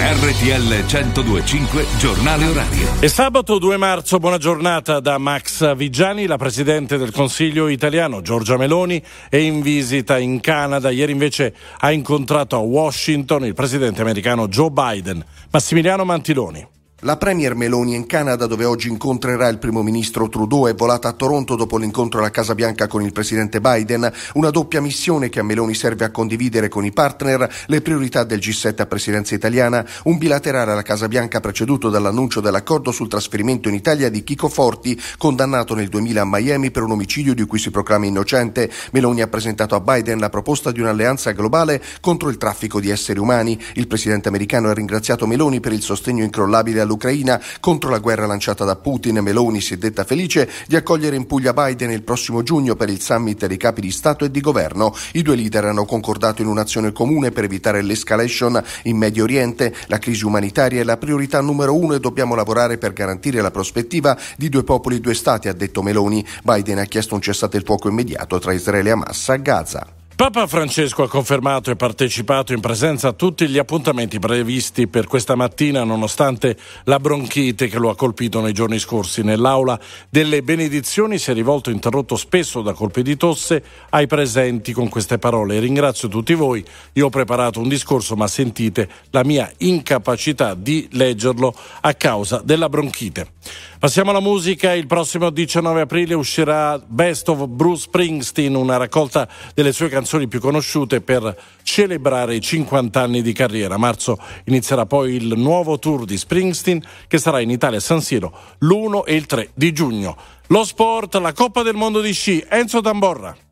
RTL 1025 Giornale Orario. È sabato 2 marzo, buona giornata da Max Vigiani, la Presidente del Consiglio italiano Giorgia Meloni è in visita in Canada. Ieri invece ha incontrato a Washington il Presidente americano Joe Biden. Massimiliano Mantiloni. La Premier Meloni in Canada, dove oggi incontrerà il primo ministro Trudeau, è volata a Toronto dopo l'incontro alla Casa Bianca con il presidente Biden, una doppia missione che a Meloni serve a condividere con i partner le priorità del G7 a presidenza italiana, un bilaterale alla Casa Bianca preceduto dall'annuncio dell'accordo sul trasferimento in Italia di Chico Forti, condannato nel 2000 a Miami per un omicidio di cui si proclama innocente. Meloni ha presentato a Biden la proposta di un'alleanza globale contro il traffico di esseri umani. Il presidente americano ha ringraziato Meloni per il sostegno incrollabile all'Ucraina contro la guerra lanciata da Putin. Meloni si è detta felice di accogliere in Puglia Biden il prossimo giugno per il summit dei capi di Stato e di governo. I due leader hanno concordato in un'azione comune per evitare l'escalation in Medio Oriente. La crisi umanitaria è la priorità numero uno e dobbiamo lavorare per garantire la prospettiva di due popoli due stati, ha detto Meloni. Biden ha chiesto un cessate il fuoco immediato tra Israele e Hamas a Gaza. Papa Francesco ha confermato e partecipato in presenza a tutti gli appuntamenti previsti per questa mattina, nonostante la bronchite che lo ha colpito nei giorni scorsi. Nell'aula delle benedizioni si è rivolto interrotto spesso da colpi di tosse ai presenti con queste parole. Ringrazio tutti voi, io ho preparato un discorso ma sentite la mia incapacità di leggerlo a causa della bronchite. Passiamo alla musica, il prossimo 19 aprile uscirà Best of Bruce Springsteen, una raccolta delle sue canzoni più conosciute per celebrare i 50 anni di carriera. A marzo inizierà poi il nuovo tour di Springsteen che sarà in Italia a San Siro l'1 e il 3 di giugno. Lo sport, la Coppa del Mondo di sci, Enzo Tamborra.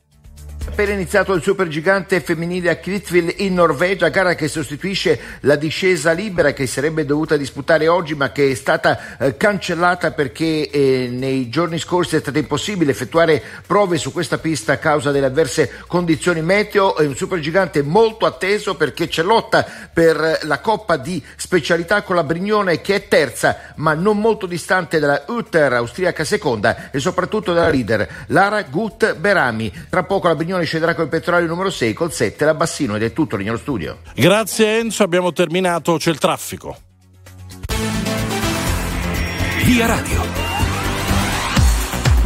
Appena iniziato il supergigante femminile a Kvitfjell in Norvegia, gara che sostituisce la discesa libera che sarebbe dovuta disputare oggi ma che è stata eh, cancellata perché eh, nei giorni scorsi è stato impossibile effettuare prove su questa pista a causa delle avverse condizioni meteo. È un supergigante molto atteso perché c'è lotta per la coppa di specialità con la Brignone che è terza ma non molto distante dalla Utter austriaca seconda e soprattutto dalla leader Lara Gut Berami. Tra poco la Brignone scenderà col petrolio numero 6 col 7 la Bassino ed è tutto lì nello studio. Grazie Enzo, abbiamo terminato, c'è il traffico. Via Radio.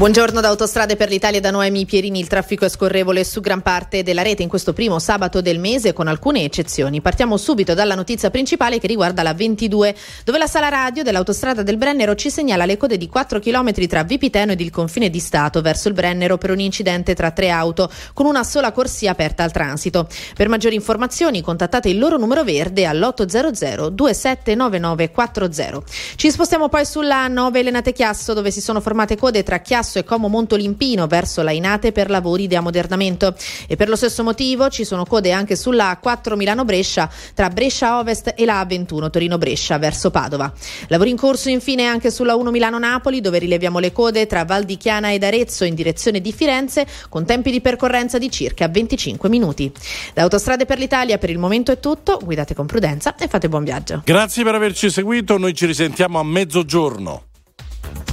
Buongiorno da Autostrade per l'Italia da Noemi Pierini. Il traffico è scorrevole su gran parte della rete in questo primo sabato del mese con alcune eccezioni. Partiamo subito dalla notizia principale che riguarda la 22, dove la sala radio dell'autostrada del Brennero ci segnala le code di 4 km tra Vipiteno ed il confine di Stato verso il Brennero per un incidente tra tre auto con una sola corsia aperta al transito. Per maggiori informazioni contattate il loro numero verde all'800 279940. Ci spostiamo poi sulla 9 Lenate Chiasso dove si sono formate code tra Chiasso e Como Montolimpino verso la Inate per lavori di ammodernamento. E per lo stesso motivo ci sono code anche sulla A4 Milano-Brescia tra Brescia Ovest e la A21 Torino-Brescia verso Padova. Lavori in corso infine anche sulla 1 Milano-Napoli dove rileviamo le code tra Val di Chiana ed Arezzo in direzione di Firenze con tempi di percorrenza di circa 25 minuti. Da Autostrade per l'Italia per il momento è tutto, guidate con prudenza e fate buon viaggio. Grazie per averci seguito, noi ci risentiamo a mezzogiorno.